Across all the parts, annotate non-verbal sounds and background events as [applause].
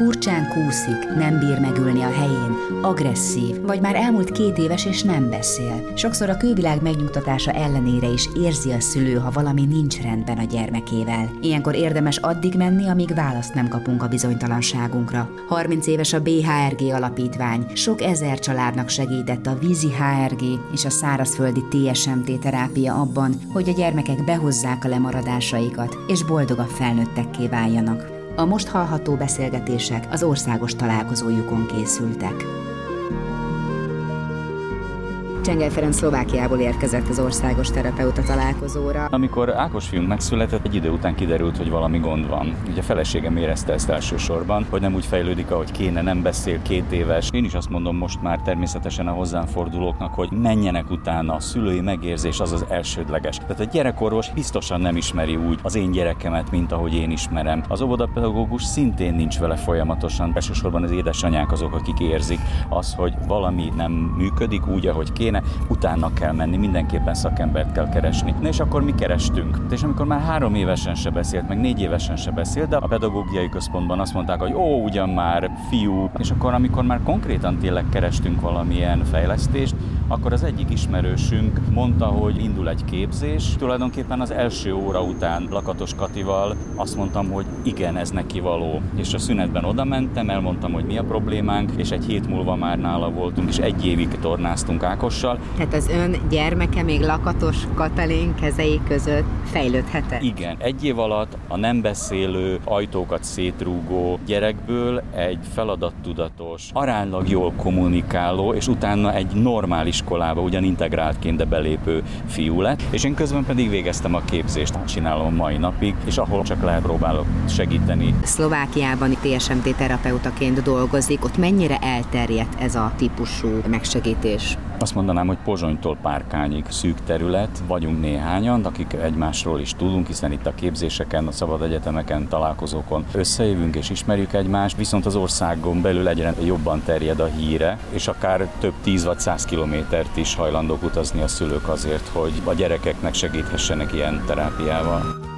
Furcsán kúszik, nem bír megülni a helyén, agresszív, vagy már elmúlt két éves és nem beszél. Sokszor a külvilág megnyugtatása ellenére is érzi a szülő, ha valami nincs rendben a gyermekével. Ilyenkor érdemes addig menni, amíg választ nem kapunk a bizonytalanságunkra. 30 éves a BHRG alapítvány, sok ezer családnak segített a vízi HRG és a szárazföldi TSMT terápia abban, hogy a gyermekek behozzák a lemaradásaikat, és boldogabb felnőttekké váljanak. A most hallható beszélgetések az országos találkozójukon készültek. Csengel Ferenc Szlovákiából érkezett az országos terapeuta találkozóra. Amikor Ákos fiunk megszületett, egy idő után kiderült, hogy valami gond van. Ugye a feleségem érezte ezt elsősorban, hogy nem úgy fejlődik, ahogy kéne, nem beszél két éves. Én is azt mondom most már természetesen a hozzám fordulóknak, hogy menjenek utána, a szülői megérzés az az elsődleges. Tehát a gyerekorvos biztosan nem ismeri úgy az én gyerekemet, mint ahogy én ismerem. Az óvodapedagógus szintén nincs vele folyamatosan, elsősorban az édesanyák azok, akik érzik az, hogy valami nem működik úgy, ahogy kéne, utána kell menni, mindenképpen szakembert kell keresni. Na és akkor mi kerestünk. És amikor már három évesen se beszélt, meg négy évesen se beszélt, de a pedagógiai központban azt mondták, hogy ó, ugyan már fiú. És akkor, amikor már konkrétan tényleg kerestünk valamilyen fejlesztést, akkor az egyik ismerősünk mondta, hogy indul egy képzés. Tulajdonképpen az első óra után Lakatos Katival azt mondtam, hogy igen, ez neki való. És a szünetben oda mentem, elmondtam, hogy mi a problémánk, és egy hét múlva már nála voltunk, és egy évig tornáztunk Ákossal. Tehát az ön gyermeke még Lakatos Katalin kezei között fejlődhetett? Igen, egy év alatt a nem beszélő, ajtókat szétrúgó gyerekből egy feladattudatos, aránylag jól kommunikáló, és utána egy normális iskolába ugyan integráltként, de belépő fiú lett, és én közben pedig végeztem a képzést, csinálom mai napig, és ahol csak lehet próbálok segíteni. Szlovákiában TSMT terapeutaként dolgozik, ott mennyire elterjedt ez a típusú megsegítés? Azt mondanám, hogy Pozsonytól Párkányig szűk terület, vagyunk néhányan, akik egymásról is tudunk, hiszen itt a képzéseken, a szabad egyetemeken, találkozókon összejövünk és ismerjük egymást, viszont az országon belül egyre jobban terjed a híre, és akár több tíz vagy száz kilométert is hajlandók utazni a szülők azért, hogy a gyerekeknek segíthessenek ilyen terápiával.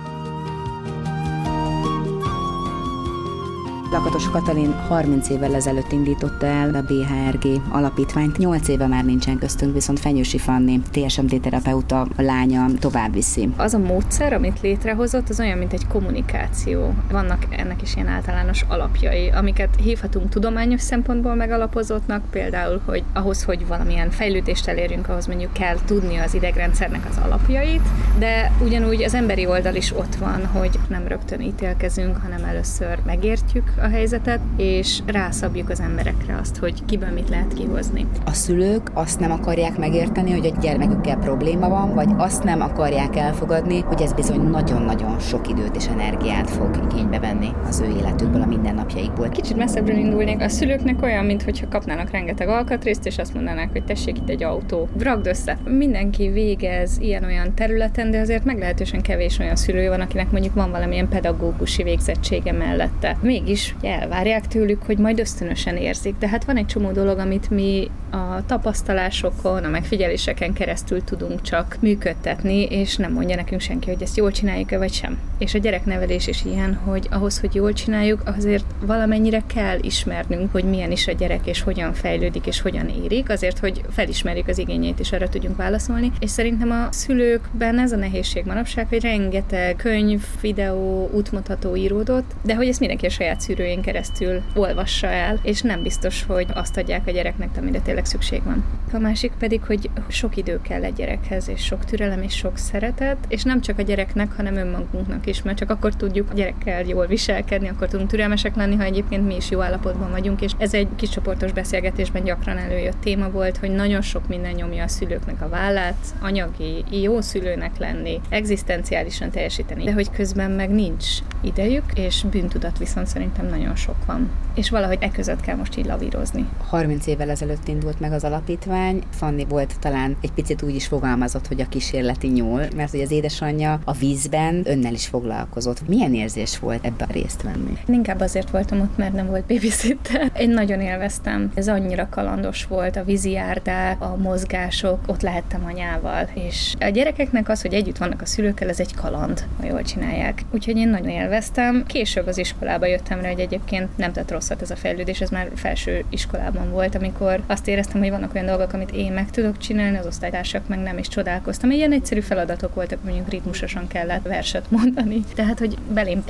Lakatos Katalin 30 évvel ezelőtt indította el a BHRG alapítványt. 8 éve már nincsen köztünk, viszont Fenyősi Fanni, TSMT terapeuta lánya tovább viszi. Az a módszer, amit létrehozott, az olyan, mint egy kommunikáció. Vannak ennek is ilyen általános alapjai, amiket hívhatunk tudományos szempontból megalapozottnak, például, hogy ahhoz, hogy valamilyen fejlődést elérjünk, ahhoz mondjuk kell tudni az idegrendszernek az alapjait, de ugyanúgy az emberi oldal is ott van, hogy nem rögtön ítélkezünk, hanem először megértjük a helyzetet, és rászabjuk az emberekre azt, hogy kiből mit lehet kihozni. A szülők azt nem akarják megérteni, hogy a gyermekükkel probléma van, vagy azt nem akarják elfogadni, hogy ez bizony nagyon-nagyon sok időt és energiát fog igénybe venni az ő életükből, a mindennapjaikból. Kicsit messzebbről indulnék. A szülőknek olyan, mintha kapnának rengeteg alkatrészt, és azt mondanák, hogy tessék itt egy autó. Vragd össze. Mindenki végez ilyen-olyan területen, de azért meglehetősen kevés olyan szülő van, akinek mondjuk van valamilyen pedagógusi végzettsége mellette. Mégis elvárják tőlük, hogy majd ösztönösen érzik. De hát van egy csomó dolog, amit mi a tapasztalásokon, a megfigyeléseken keresztül tudunk csak működtetni, és nem mondja nekünk senki, hogy ezt jól csináljuk-e vagy sem. És a gyereknevelés is ilyen, hogy ahhoz, hogy jól csináljuk, azért valamennyire kell ismernünk, hogy milyen is a gyerek, és hogyan fejlődik, és hogyan érik, azért, hogy felismerjük az igényeit, és erre tudjunk válaszolni. És szerintem a szülőkben ez a nehézség manapság, hogy rengeteg könyv, videó, útmutató íródott, de hogy ezt mindenki a saját szűrőjén keresztül olvassa el, és nem biztos, hogy azt adják a gyereknek, amire tényleg szükség van. A másik pedig, hogy sok idő kell egy gyerekhez, és sok türelem, és sok szeretet, és nem csak a gyereknek, hanem önmagunknak is, mert csak akkor tudjuk a gyerekkel jól viselkedni, akkor tudunk türelmesek lenni, ha egyébként mi is jó állapotban vagyunk, és ez egy kis csoportos beszélgetésben gyakran előjött téma volt, hogy nagyon sok minden nyomja a szülőknek a vállát, anyagi, jó szülőnek lenni, egzisztenciálisan teljesíteni, de hogy közben meg nincs idejük, és bűntudat viszont szerintem nagyon sok van. És valahogy e között kell most így lavírozni. 30 évvel ezelőtt indult meg az alapítvány. Fanni volt talán egy picit úgy is fogalmazott, hogy a kísérleti nyúl, mert hogy az édesanyja a vízben önnel is foglalkozott. Milyen érzés volt ebben részt venni? Inkább azért voltam ott, mert nem volt babysitter. Én nagyon élveztem. Ez annyira kalandos volt, a vízi járdák, a mozgások, ott lehettem anyával. És a gyerekeknek az, hogy együtt vannak a szülőkkel, ez egy kaland, ha jól csinálják. Úgyhogy én nagyon élveztem. Később az iskolába jöttem rá, hogy egyébként nem tett rosszat ez a fejlődés, ez már felső iskolában volt, amikor azt éreztem, hogy vannak olyan dolgok, amit én meg tudok csinálni, az osztálytársak meg nem is csodálkoztam. Ilyen egyszerű feladatok voltak, mondjuk ritmusosan kellett verset mondani. Tehát, hogy belém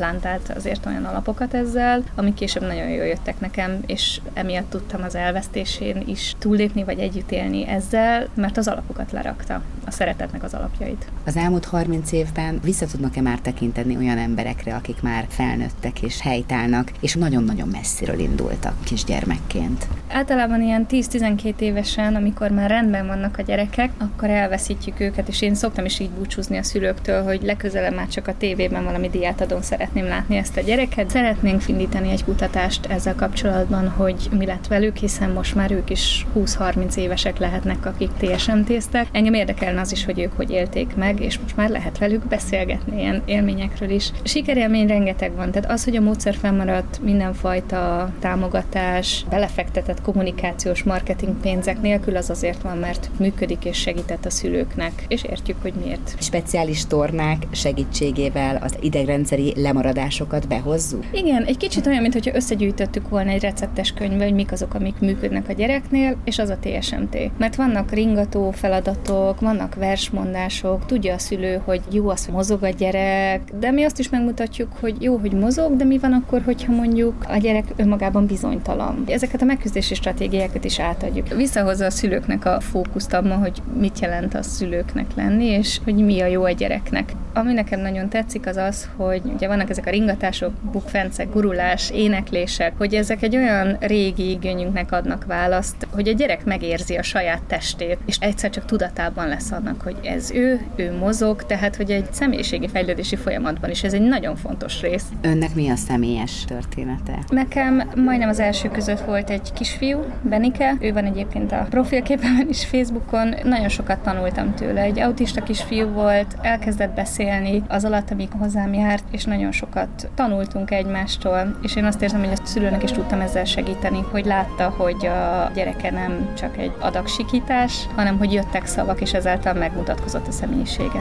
azért olyan alapokat ezzel, amik később nagyon jól jöttek nekem, és emiatt tudtam az elvesztésén is túllépni, vagy együtt élni ezzel, mert az alapokat lerakta, a szeretetnek az alapjait. Az elmúlt 30 évben vissza tudnak-e már tekinteni olyan emberekre, akik már felnőttek és helytállnak, és nagyon-nagyon messziről indultak kisgyermekként? Általában ilyen 10-12 évesen, amikor már rendben vannak a gyerekek, akkor elveszítjük őket, és én szoktam is így búcsúzni a szülőktől, hogy legközelebb már csak a tévében valami diátadon szeretném látni ezt a gyereket. Szeretnénk indítani egy kutatást ezzel kapcsolatban, hogy mi lett velük, hiszen most már ők is 20-30 évesek lehetnek, akik TSMT-ztek. Engem érdekelne az is, hogy ők hogy élték meg, és most már lehet velük beszélgetni ilyen élményekről is. Sikerélmény rengeteg van, tehát az, hogy a módszer fennmaradt mindenfajta támogatás, belefektetett kommunikációs marketing pénzek nélkül, az azért van, mert működik és segített a szülőknek, és értjük, hogy miért. Speciális tornák segítségével az idegrendszeri lemaradásokat behozzuk? Igen, egy kicsit olyan, mintha összegyűjtöttük volna egy receptes könyvbe, hogy mik azok, amik működnek a gyereknél, és az a TSMT. Mert vannak ringató feladatok, vannak versmondások, tudja a szülő, hogy jó az, hogy mozog a gyerek, de mi azt is megmutatjuk, hogy jó, hogy mozog, de mi van akkor, hogyha mondjuk a gyerek önmagában bizonytalan. Ezeket a megküzdési stratégiákat is átadjuk. Visszahozza a szülőknek a fókuszt abban, hogy mit jelent a szülőknek lenni, és hogy mi a jó a gyereknek. Ami nekem nagyon tetszik, az az, hogy ugye vannak ezek a ringatások, bukfencek, gurulás, éneklések, hogy ezek egy olyan régi igényünknek adnak választ, hogy a gyerek megérzi a saját testét, és egyszer csak tudatában lesz annak, hogy ez ő, ő mozog, tehát hogy egy személyiségi fejlődési folyamatban is ez egy nagyon fontos rész. Önnek mi a személyes története? Nekem majdnem az első között volt egy kisfiú, Benike, ő van egyébként a profilképemen is Facebookon, nagyon sokat tanultam tőle. Egy autista kisfiú volt, elkezdett beszélni az alatt, amíg hozzám járt, és nagyon sokat tanultunk egymástól, és én azt érzem, hogy a szülőnek is tudtam ezzel segíteni, hogy látta, hogy a gyereke nem csak egy adagsikítás, hanem hogy jöttek szavak, és ezáltal megmutatkozott a személyisége.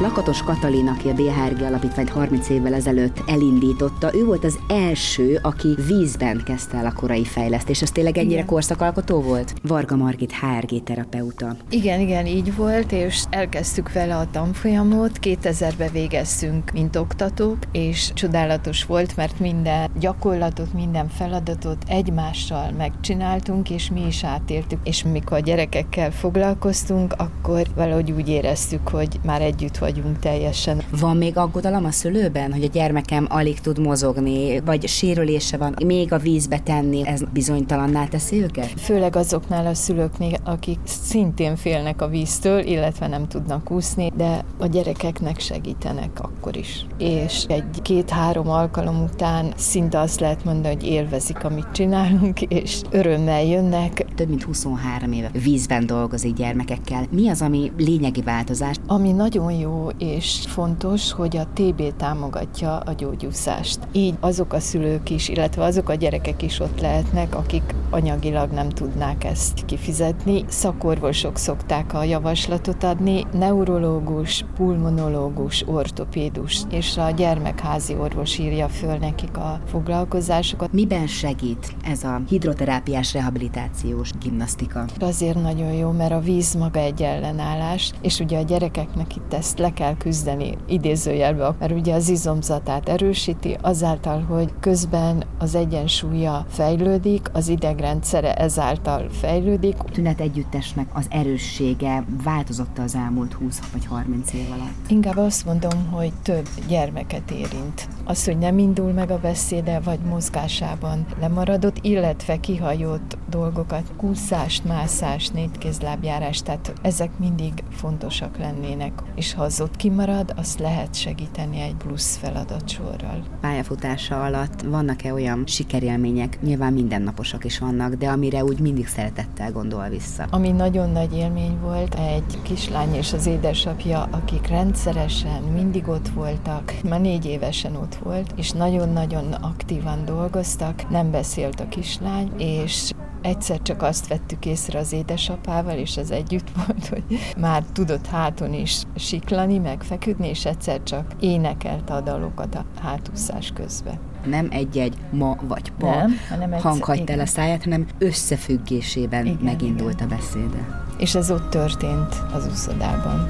Lakatos Katalin, aki a BHRG alapítványt 30 évvel ezelőtt elindította, ő volt az első, aki vízben kezdte el a korai fejlesztést. Ez tényleg ennyire igen. korszakalkotó volt? Varga Margit HRG terapeuta. Igen, igen, így volt, és elkezdtük vele a tanfolyamot. 2000-ben végeztünk, mint oktatók, és csodálatos volt, mert minden gyakorlatot, minden feladatot egymással megcsináltunk, és mi is átértük. És mikor a gyerekekkel foglalkoztunk, akkor valahogy úgy éreztük, hogy már együtt vagyunk teljesen. Van még aggodalom a szülőben, hogy a gyermekem alig tud mozogni, vagy sérülése van, még a vízbe tenni, ez bizonytalanná teszi őket? Főleg azoknál a szülőknél, akik szintén félnek a víztől, illetve nem tudnak úszni, de a gyerekeknek segítenek akkor is. És egy két-három alkalom után szinte azt lehet mondani, hogy élvezik, amit csinálunk, és örömmel jönnek. Több mint 23 éve vízben dolgozik gyermekekkel. Mi az, ami lényegi változás? Ami nagyon jó és fontos, hogy a TB támogatja a gyógyúszást. Így azok a szülők is, illetve azok a gyerekek is ott lehetnek, akik anyagilag nem tudnák ezt kifizetni. Szakorvosok szokták a javaslatot adni, neurológus, pulmonológus, ortopédus, és a gyermekházi orvos írja föl nekik a foglalkozásokat. Miben segít ez a hidroterápiás rehabilitációs gimnasztika? Azért nagyon jó, mert a víz maga egy ellenállás, és ugye a gyerekeknek itt ezt le le kell küzdeni idézőjelbe, mert ugye az izomzatát erősíti, azáltal, hogy közben az egyensúlya fejlődik, az idegrendszere ezáltal fejlődik. A tünet együttesnek az erőssége változott az elmúlt 20 vagy 30 év alatt? Inkább azt mondom, hogy több gyermeket érint. Az, hogy nem indul meg a beszéde, vagy mozgásában lemaradott, illetve kihagyott dolgokat, kúszást, mászást, négykézlábjárást, tehát ezek mindig fontosak lennének. És ha az ott kimarad, azt lehet segíteni egy plusz feladatsorral. Pályafutása alatt vannak-e olyan sikerélmények, nyilván mindennaposak is vannak, de amire úgy mindig szeretettel gondol vissza? Ami nagyon nagy élmény volt, egy kislány és az édesapja, akik rendszeresen mindig ott voltak, már négy évesen ott volt, és nagyon-nagyon aktívan dolgoztak, nem beszélt a kislány, és Egyszer csak azt vettük észre az édesapával, és az együtt [laughs] volt, hogy már tudott háton is siklani, meg feküdni, és egyszer csak énekelte a dalokat a hátúszás közben. Nem egy-egy ma vagy pa nem, hanem egyszer, hang hagyta el a száját, hanem összefüggésében igen, megindult igen. a beszéde. És ez ott történt az úszodában.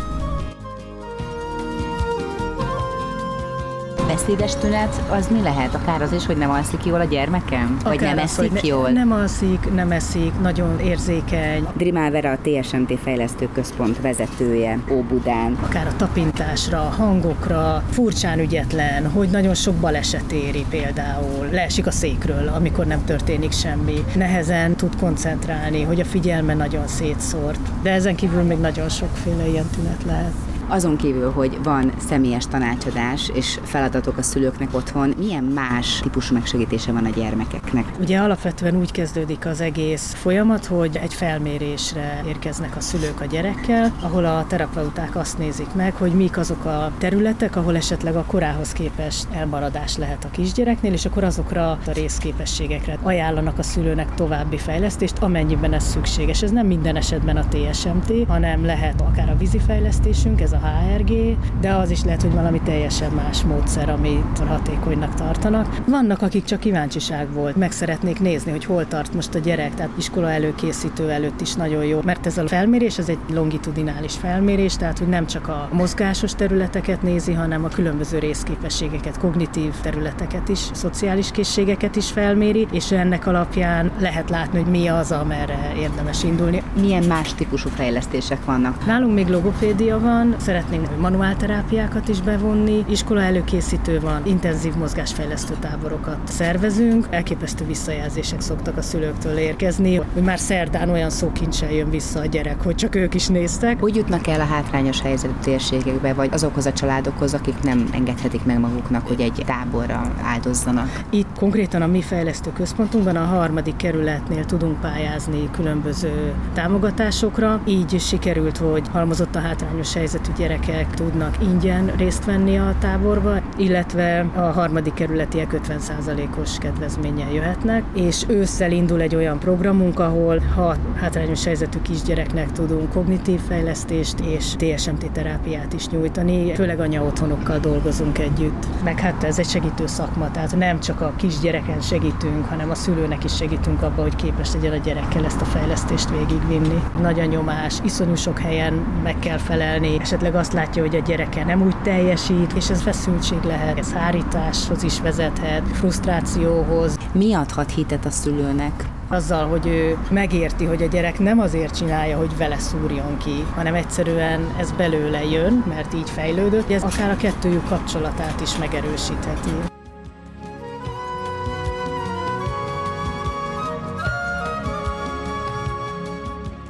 Beszédes tünet, az mi lehet? Akár az is, hogy nem alszik jól a gyermekem? Akár vagy nem az, eszik ne, jól? Nem alszik, nem eszik, nagyon érzékeny. Drimál Vera a TSMT Fejlesztő Központ vezetője Óbudán. Akár a tapintásra, a hangokra, furcsán ügyetlen, hogy nagyon sok baleset éri például. Leesik a székről, amikor nem történik semmi. Nehezen tud koncentrálni, hogy a figyelme nagyon szétszórt. De ezen kívül még nagyon sokféle ilyen tünet lehet. Azon kívül, hogy van személyes tanácsadás és feladatok a szülőknek otthon, milyen más típusú megsegítése van a gyermekeknek? Ugye alapvetően úgy kezdődik az egész folyamat, hogy egy felmérésre érkeznek a szülők a gyerekkel, ahol a terapeuták azt nézik meg, hogy mik azok a területek, ahol esetleg a korához képest elmaradás lehet a kisgyereknél, és akkor azokra a részképességekre ajánlanak a szülőnek további fejlesztést, amennyiben ez szükséges. Ez nem minden esetben a TSMT, hanem lehet akár a vízifejlesztésünk, ez a a HRG, de az is lehet, hogy valami teljesen más módszer, amit hatékonynak tartanak. Vannak, akik csak kíváncsiság volt, meg szeretnék nézni, hogy hol tart most a gyerek, tehát iskola előkészítő előtt is nagyon jó, mert ez a felmérés, ez egy longitudinális felmérés, tehát hogy nem csak a mozgásos területeket nézi, hanem a különböző részképességeket, kognitív területeket is, szociális készségeket is felméri, és ennek alapján lehet látni, hogy mi az, amerre érdemes indulni. Milyen más típusú fejlesztések vannak? Nálunk még logopédia van, Szeretnénk manuálterápiákat is bevonni, iskola előkészítő van, intenzív mozgásfejlesztő táborokat szervezünk, elképesztő visszajelzések szoktak a szülőktől érkezni, hogy már szerdán olyan szókincsel jön vissza a gyerek, hogy csak ők is néztek. Hogy jutnak el a hátrányos helyzetű térségekbe, vagy azokhoz a családokhoz, akik nem engedhetik meg maguknak, hogy egy táborra áldozzanak? Itt konkrétan a mi fejlesztő központunkban a harmadik kerületnél tudunk pályázni különböző támogatásokra. Így sikerült, hogy halmozott a hátrányos helyzetű gyerekek tudnak ingyen részt venni a táborba, illetve a harmadik kerületiek 50%-os kedvezménnyel jöhetnek, és ősszel indul egy olyan programunk, ahol ha hátrányos helyzetű kisgyereknek tudunk kognitív fejlesztést és TSMT terápiát is nyújtani, főleg anya otthonokkal dolgozunk együtt. Meg hát ez egy segítő szakma, tehát nem csak a kisgyereken segítünk, hanem a szülőnek is segítünk abba, hogy képes legyen a gyerekkel ezt a fejlesztést végigvinni. Nagy a nyomás, iszonyú sok helyen meg kell felelni, esetleg esetleg azt látja, hogy a gyereke nem úgy teljesít, és ez feszültség lehet, ez hárításhoz is vezethet, frusztrációhoz. Mi adhat hitet a szülőnek? azzal, hogy ő megérti, hogy a gyerek nem azért csinálja, hogy vele szúrjon ki, hanem egyszerűen ez belőle jön, mert így fejlődött, ez akár a kettőjük kapcsolatát is megerősítheti.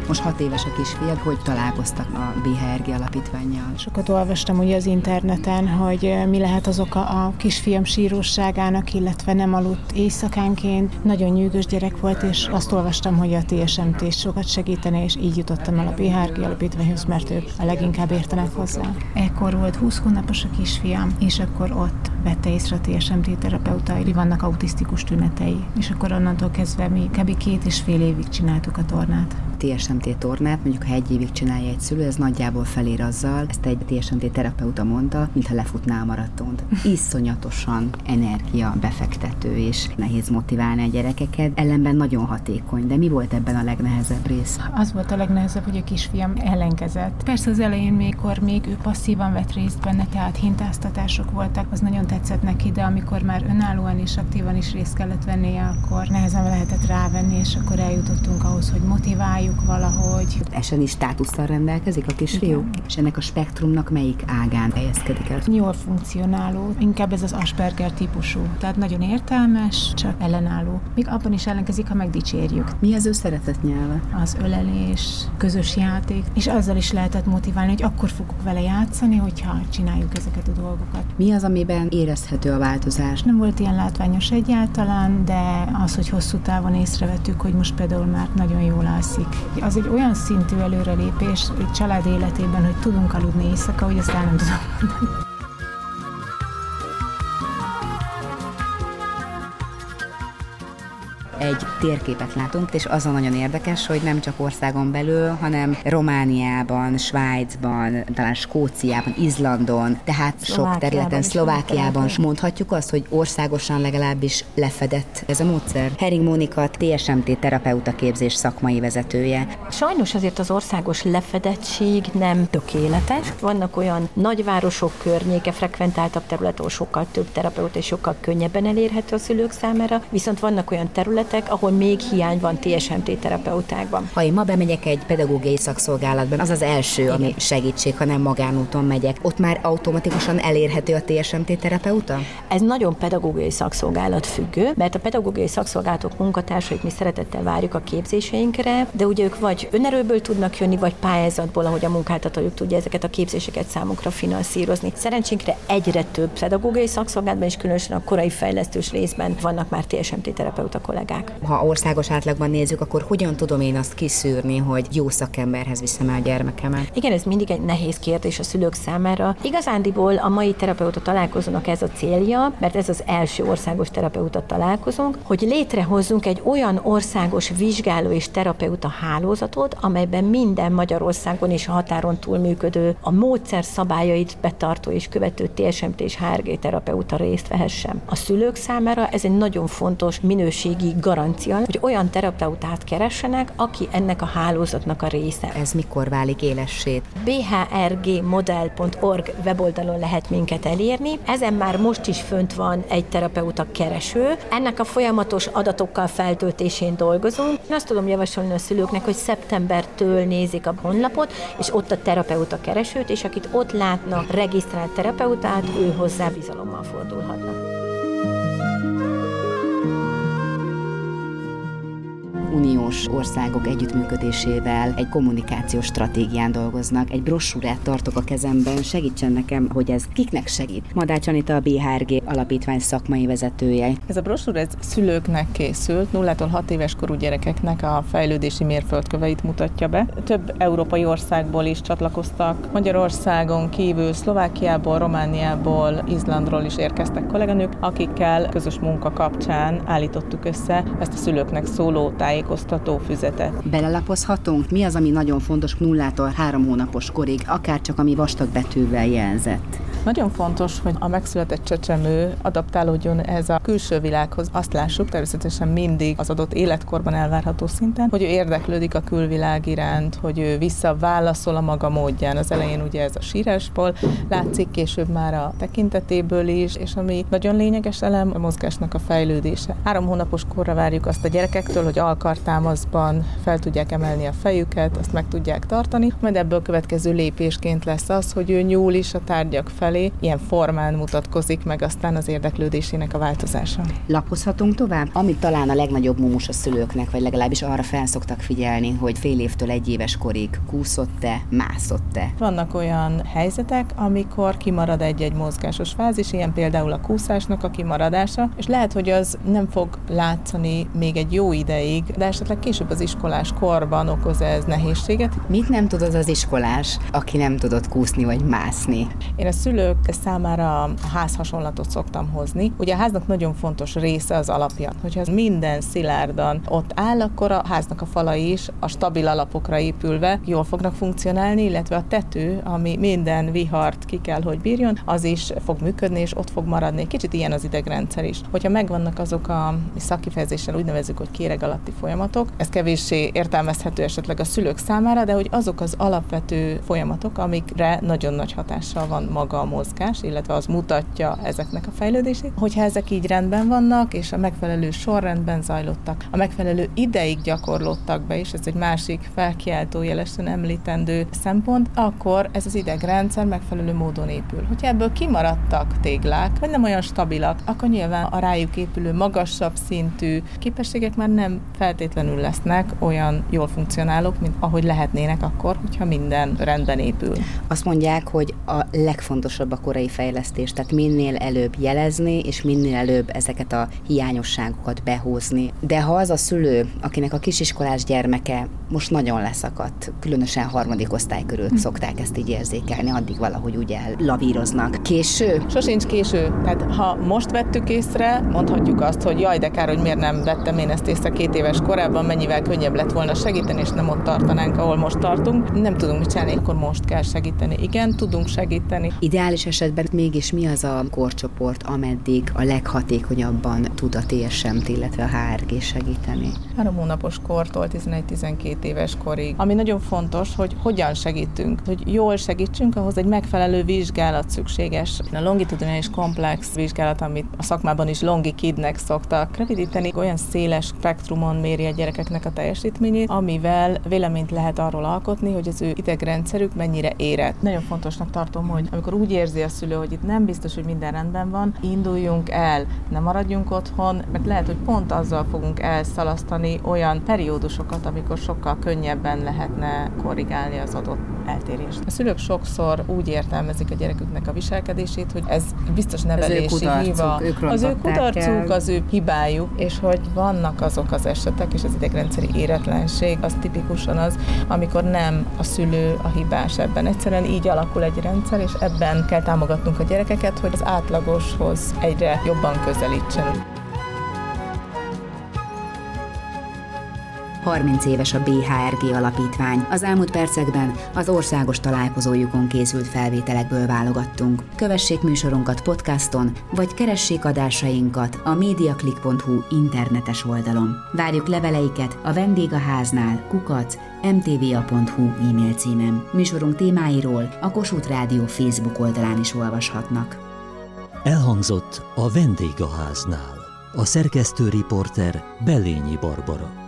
Most hat éves a kisfiad, hogy találkoztak a BHRG alapítványjal? Sokat olvastam ugye az interneten, hogy mi lehet az oka a kisfiam sírosságának, illetve nem aludt éjszakánként. Nagyon nyűgös gyerek volt, és azt olvastam, hogy a TSMT sokat segítene, és így jutottam el a BHRG alapítványhoz, mert ők a leginkább értenek hozzá. Ekkor volt 20 hónapos a kisfiam, és akkor ott vette észre a TSMT terapeuta, hogy vannak autisztikus tünetei. És akkor onnantól kezdve mi kb. két és fél évig csináltuk a tornát. TSMT tornát, mondjuk ha egy évig csinálja egy szülő, ez nagyjából felér azzal, ezt egy TSMT terapeuta mondta, mintha lefutná a maratont. Iszonyatosan energia befektető, és nehéz motiválni a gyerekeket, ellenben nagyon hatékony. De mi volt ebben a legnehezebb rész? Az volt a legnehezebb, hogy a kisfiam ellenkezett. Persze az elején, mikor még ő passzívan vett részt benne, tehát hintáztatások voltak, az nagyon tetszett neki, de amikor már önállóan és aktívan is részt kellett vennie, akkor nehezen lehetett rávenni, és akkor eljutottunk ahhoz, hogy motiváljuk valahogy. Esen is státusszal rendelkezik a kisfiú? Igen. És ennek a spektrumnak melyik ágán helyezkedik el? Jól funkcionáló, inkább ez az Asperger típusú. Tehát nagyon értelmes, csak ellenálló. Még abban is ellenkezik, ha megdicsérjük. Mi az ő szeretett nyelve? Az ölelés, közös játék, és azzal is lehetett motiválni, hogy akkor fogok vele játszani, hogyha csináljuk ezeket a dolgokat. Mi az, amiben érezhető a változás? Nem volt ilyen látványos egyáltalán, de az, hogy hosszú távon észrevettük, hogy most például már nagyon jól alszik. Az egy olyan szintű előrelépés egy család életében, hogy tudunk aludni éjszaka, hogy ezt el nem tudom mondani. Egy térképet látunk, és az a nagyon érdekes, hogy nem csak országon belül, hanem Romániában, Svájcban, talán Skóciában, Izlandon, tehát sok területen, Szlovákiában is mondhatjuk azt, hogy országosan legalábbis lefedett ez a módszer. Hering Mónika, TSMT terapeuta képzés szakmai vezetője. Sajnos azért az országos lefedettség nem tökéletes. Vannak olyan nagyvárosok környéke, frekventáltabb terület, ahol sokkal több terapeuta és sokkal könnyebben elérhető a szülők számára, viszont vannak olyan területek, területek, ahol még hiány van TSMT terapeutákban. Ha én ma bemegyek egy pedagógiai szakszolgálatban, az az első, Igen. ami segítség, ha nem magánúton megyek. Ott már automatikusan elérhető a TSMT terapeuta? Ez nagyon pedagógiai szakszolgálat függő, mert a pedagógiai szakszolgálatok munkatársait mi szeretettel várjuk a képzéseinkre, de ugye ők vagy önerőből tudnak jönni, vagy pályázatból, ahogy a munkáltatójuk tudja ezeket a képzéseket számukra finanszírozni. Szerencsénkre egyre több pedagógiai szakszolgálatban és különösen a korai fejlesztős részben vannak már TSMT terapeuta kollégák Ha országos átlagban nézzük, akkor hogyan tudom én azt kiszűrni, hogy jó szakemberhez viszem el a gyermekemet? Igen, ez mindig egy nehéz kérdés a szülők számára. Igazándiból a mai terapeuta találkozónak ez a célja, mert ez az első országos terapeuta találkozónk, hogy létrehozzunk egy olyan országos vizsgáló és terapeuta hálózatot, amelyben minden Magyarországon és a határon túl működő, a módszer szabályait betartó és követő TSMT és HRG terapeuta részt vehessen. A szülők számára ez egy nagyon fontos minőségi garancia, hogy olyan terapeutát keressenek, aki ennek a hálózatnak a része. Ez mikor válik élessé? bhrgmodel.org weboldalon lehet minket elérni. Ezen már most is fönt van egy terapeuta kereső. Ennek a folyamatos adatokkal feltöltésén dolgozunk. Én azt tudom javasolni a szülőknek, hogy szeptembertől nézik a honlapot, és ott a terapeuta keresőt, és akit ott látnak regisztrált terapeutát, ő hozzá bizalommal fordulhatnak. Uniós országok együttműködésével egy kommunikációs stratégián dolgoznak. Egy brossúrát tartok a kezemben, segítsen nekem, hogy ez kiknek segít. Madács Anita a BHRG alapítvány szakmai vezetője. Ez a brossúra ez szülőknek készült, 0-tól 6 éves korú gyerekeknek a fejlődési mérföldköveit mutatja be. Több európai országból is csatlakoztak, Magyarországon kívül Szlovákiából, Romániából, Izlandról is érkeztek kolléganők, akikkel közös munka kapcsán állítottuk össze ezt a szülőknek szóló tájékoztatást tájékoztató füzetet. Belelapozhatunk? Mi az, ami nagyon fontos nullától három hónapos korig, akár csak ami vastag betűvel jelzett? Nagyon fontos, hogy a megszületett csecsemő adaptálódjon ez a külső világhoz. Azt lássuk természetesen mindig az adott életkorban elvárható szinten, hogy ő érdeklődik a külvilág iránt, hogy ő visszaválaszol a maga módján. Az elején ugye ez a sírásból látszik, később már a tekintetéből is, és ami nagyon lényeges elem, a mozgásnak a fejlődése. Három hónapos korra várjuk azt a gyerekektől, hogy alkartámaszban fel tudják emelni a fejüket, azt meg tudják tartani, majd ebből következő lépésként lesz az, hogy ő nyúl is a tárgyak felé, felé, ilyen formán mutatkozik meg aztán az érdeklődésének a változása. Lapozhatunk tovább? Ami talán a legnagyobb mumus a szülőknek, vagy legalábbis arra felszoktak figyelni, hogy fél évtől egy éves korig kúszott-e, mászott-e. Vannak olyan helyzetek, amikor kimarad egy-egy mozgásos fázis, ilyen például a kúszásnak a kimaradása, és lehet, hogy az nem fog látszani még egy jó ideig, de esetleg később az iskolás korban okoz ez nehézséget. Mit nem tud az az iskolás, aki nem tudott kúszni vagy mászni? Én a szülő szülők számára ház hasonlatot szoktam hozni. Ugye a háznak nagyon fontos része az alapja. Hogyha ez minden szilárdan ott áll, akkor a háznak a falai is a stabil alapokra épülve jól fognak funkcionálni, illetve a tető, ami minden vihart ki kell, hogy bírjon, az is fog működni, és ott fog maradni. Kicsit ilyen az idegrendszer is. Hogyha megvannak azok a szakifejezéssel úgy nevezük, hogy kéreg alatti folyamatok, ez kevéssé értelmezhető esetleg a szülők számára, de hogy azok az alapvető folyamatok, amikre nagyon nagy hatással van maga a mozgás, illetve az mutatja ezeknek a fejlődését. Hogyha ezek így rendben vannak, és a megfelelő sorrendben zajlottak, a megfelelő ideig gyakorlottak be, és ez egy másik felkiáltó jelesen említendő szempont, akkor ez az idegrendszer megfelelő módon épül. Hogyha ebből kimaradtak téglák, vagy nem olyan stabilak, akkor nyilván a rájuk épülő magasabb szintű képességek már nem feltétlenül lesznek olyan jól funkcionálók, mint ahogy lehetnének akkor, hogyha minden rendben épül. Azt mondják, hogy a legfontosabb a korai fejlesztés, tehát minél előbb jelezni, és minél előbb ezeket a hiányosságokat behozni. De ha az a szülő, akinek a kisiskolás gyermeke most nagyon leszakadt, különösen harmadik osztály körül hm. szokták ezt így érzékelni, addig valahogy ugye lavíroznak. Késő? Sosincs késő. Tehát ha most vettük észre, mondhatjuk azt, hogy jaj, de kár, hogy miért nem vettem én ezt észre két éves korában, mennyivel könnyebb lett volna segíteni, és nem ott tartanánk, ahol most tartunk. Nem tudunk mit csinálni, akkor most kell segíteni. Igen, tudunk segíteni. Ideális esetben mégis mi az a korcsoport, ameddig a leghatékonyabban tud a TSM-t, illetve a HRG segíteni? Három hónapos kortól 11-12 éves korig. Ami nagyon fontos, hogy hogyan segítünk, hogy jól segítsünk, ahhoz egy megfelelő vizsgálat szükséges. A longitudinális komplex vizsgálat, amit a szakmában is longikidnek szoktak rövidíteni, olyan széles spektrumon méri a gyerekeknek a teljesítményét, amivel véleményt lehet arról alkotni, hogy az ő idegrendszerük mennyire érett. Nagyon fontosnak tartom, hogy amikor úgy érzi a szülő, hogy itt nem biztos, hogy minden rendben van, induljunk el, ne maradjunk otthon, mert lehet, hogy pont azzal fogunk elszalasztani olyan periódusokat, amikor sokkal könnyebben lehetne korrigálni az adott eltérést. A szülők sokszor úgy értelmezik a gyereküknek a viselkedését, hogy ez biztos nevelési hiba. Ők az ő kudarcuk, az ő hibájuk, és hogy vannak azok az esetek, és az idegrendszeri éretlenség, az tipikusan az, amikor nem a szülő a hibás ebben. Egyszerűen így alakul egy rendszer, és ebben kell támogatnunk a gyerekeket, hogy az átlagoshoz egyre jobban közelítsen. 30 éves a BHRG alapítvány. Az elmúlt percekben az országos találkozójukon készült felvételekből válogattunk. Kövessék műsorunkat podcaston, vagy keressék adásainkat a mediaclick.hu internetes oldalon. Várjuk leveleiket a vendégháznál kukac mtva.hu e-mail címen. Műsorunk témáiról a Kossuth Rádió Facebook oldalán is olvashatnak. Elhangzott a vendégháznál. A szerkesztő riporter Belényi Barbara.